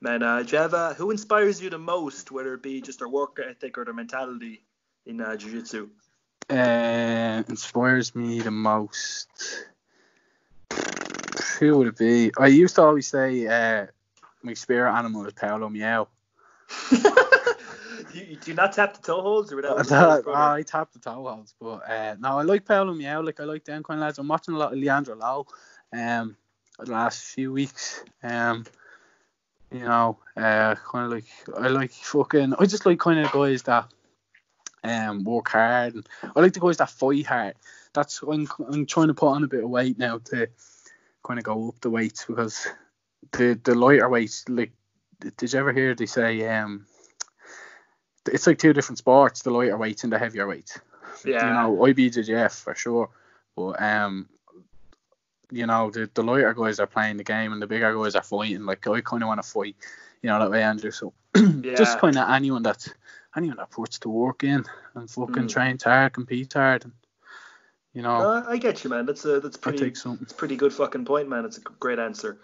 Man, uh, Java, who inspires you the most, whether it be just their work ethic or their mentality in uh, Jiu Jitsu? Uh, inspires me the most who would it be? I used to always say uh, my spirit animal is you, do you not tap the toe holds or without? I, I tap the toe holds, but uh, no, I like Paulo Miyao. Like I like them kind of lads. I'm watching a lot of Leandro Lo, um, the last few weeks. Um, you know, uh, kind of like I like fucking. I just like kind of guys that um work hard, and I like the guys that fight hard. That's I'm, I'm trying to put on a bit of weight now to kind of go up the weights because the the lighter weights like did you ever hear they say um it's like two different sports the lighter weights and the heavier weights yeah you know IBJJF for sure but um you know the, the lighter guys are playing the game and the bigger guys are fighting like I kind of want to fight you know that way Andrew so yeah. just kind of anyone that anyone that puts the work in and fucking mm. trains hard compete hard and you know, uh, I get you, man. That's a that's pretty. It's pretty good fucking point, man. It's a great answer.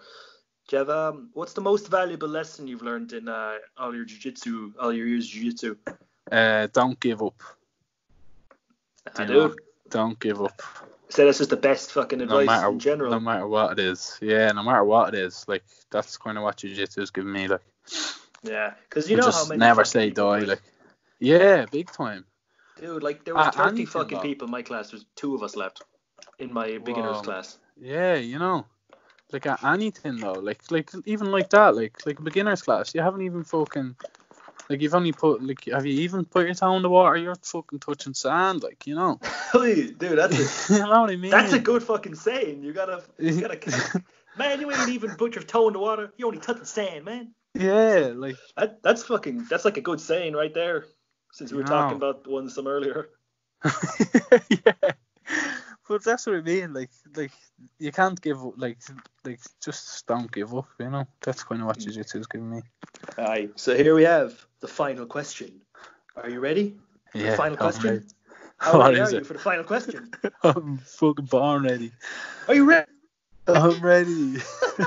Jeff, um, what's the most valuable lesson you've learned in uh, all your jiu-jitsu, all your years of jiu-jitsu? Uh, don't give up. I do. Know, don't give up. So that's just the best fucking advice no matter, in general. No matter what it is, yeah, no matter what it is, like that's kind of what jiu-jitsu is giving me, like. Yeah, because you know just how many. Never say die, like. Yeah, big time. Dude, like there was uh, 30 fucking people in my class. There's two of us left in my beginners class. Yeah, you know, like at anything though, like like even like that, like like beginners class, you haven't even fucking like you've only put like have you even put your toe in the water? You're fucking touching sand, like you know. Dude, that's a, you know what I mean. That's a good fucking saying. You gotta, you gotta, man. You ain't even put your toe in the water. You only touching sand, man. Yeah, like that, that's fucking. That's like a good saying right there since we were no. talking about the one some earlier. yeah, but that's what I mean. Like, like you can't give up. Like, like just don't give up. You know, that's kind of what jiu-jitsu is giving me. Alright, so here we have the final question. Are you ready? Yeah. The final question. How ready are it? you for the final question? I'm fucking born ready. Are you ready? I'm ready.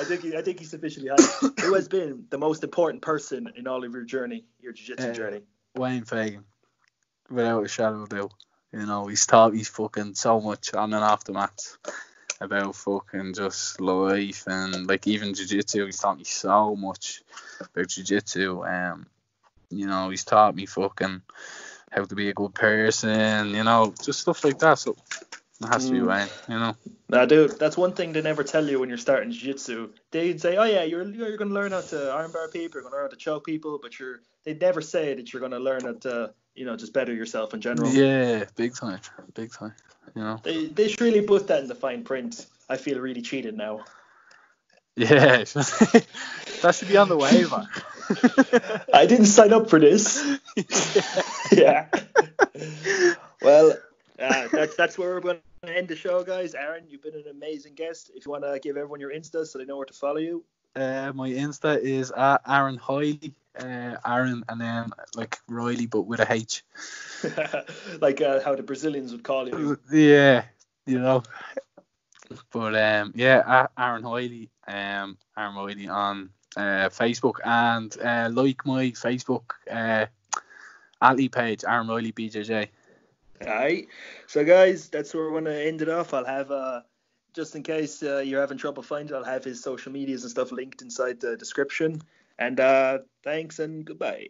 I think he, I think he's sufficiently high. Who has been the most important person in all of your journey, your jiu-jitsu uh, journey? Wayne Fagan, without a shadow of a doubt. You know, he's taught me fucking so much on and off the mats about fucking just life and like even jiu-jitsu. He's taught me so much about jiu-jitsu. Um, you know, he's taught me fucking how to be a good person. You know, just stuff like that. So it has to be right, You know. Nah, dude, that's one thing they never tell you when you're starting jiu-jitsu. They'd say, "Oh yeah, you're you're gonna learn how to armbar people, you're gonna learn how to choke people," but you're they'd never say that you're gonna learn how to you know just better yourself in general. Yeah, big time, big time. You know. They they should really put that in the fine print. I feel really cheated now. Yeah, that should be on the waiver. I didn't sign up for this. yeah. well, uh, that's that's where we're going to end the show, guys. Aaron, you've been an amazing guest. If you want to give everyone your Insta so they know where to follow you. Uh, my Insta is at Aaron Hiley, uh, Aaron, and then like Riley, but with a H. like uh, how the Brazilians would call you. Yeah, you know. But um, yeah, Aaron Hoyley, um, Aaron Hoyley on uh, Facebook and uh, like my Facebook uh, Ali page, Aaron Riley BJJ. Alright, so guys, that's where we're gonna end it off. I'll have uh, just in case uh, you're having trouble finding, I'll have his social medias and stuff linked inside the description. And uh, thanks and goodbye.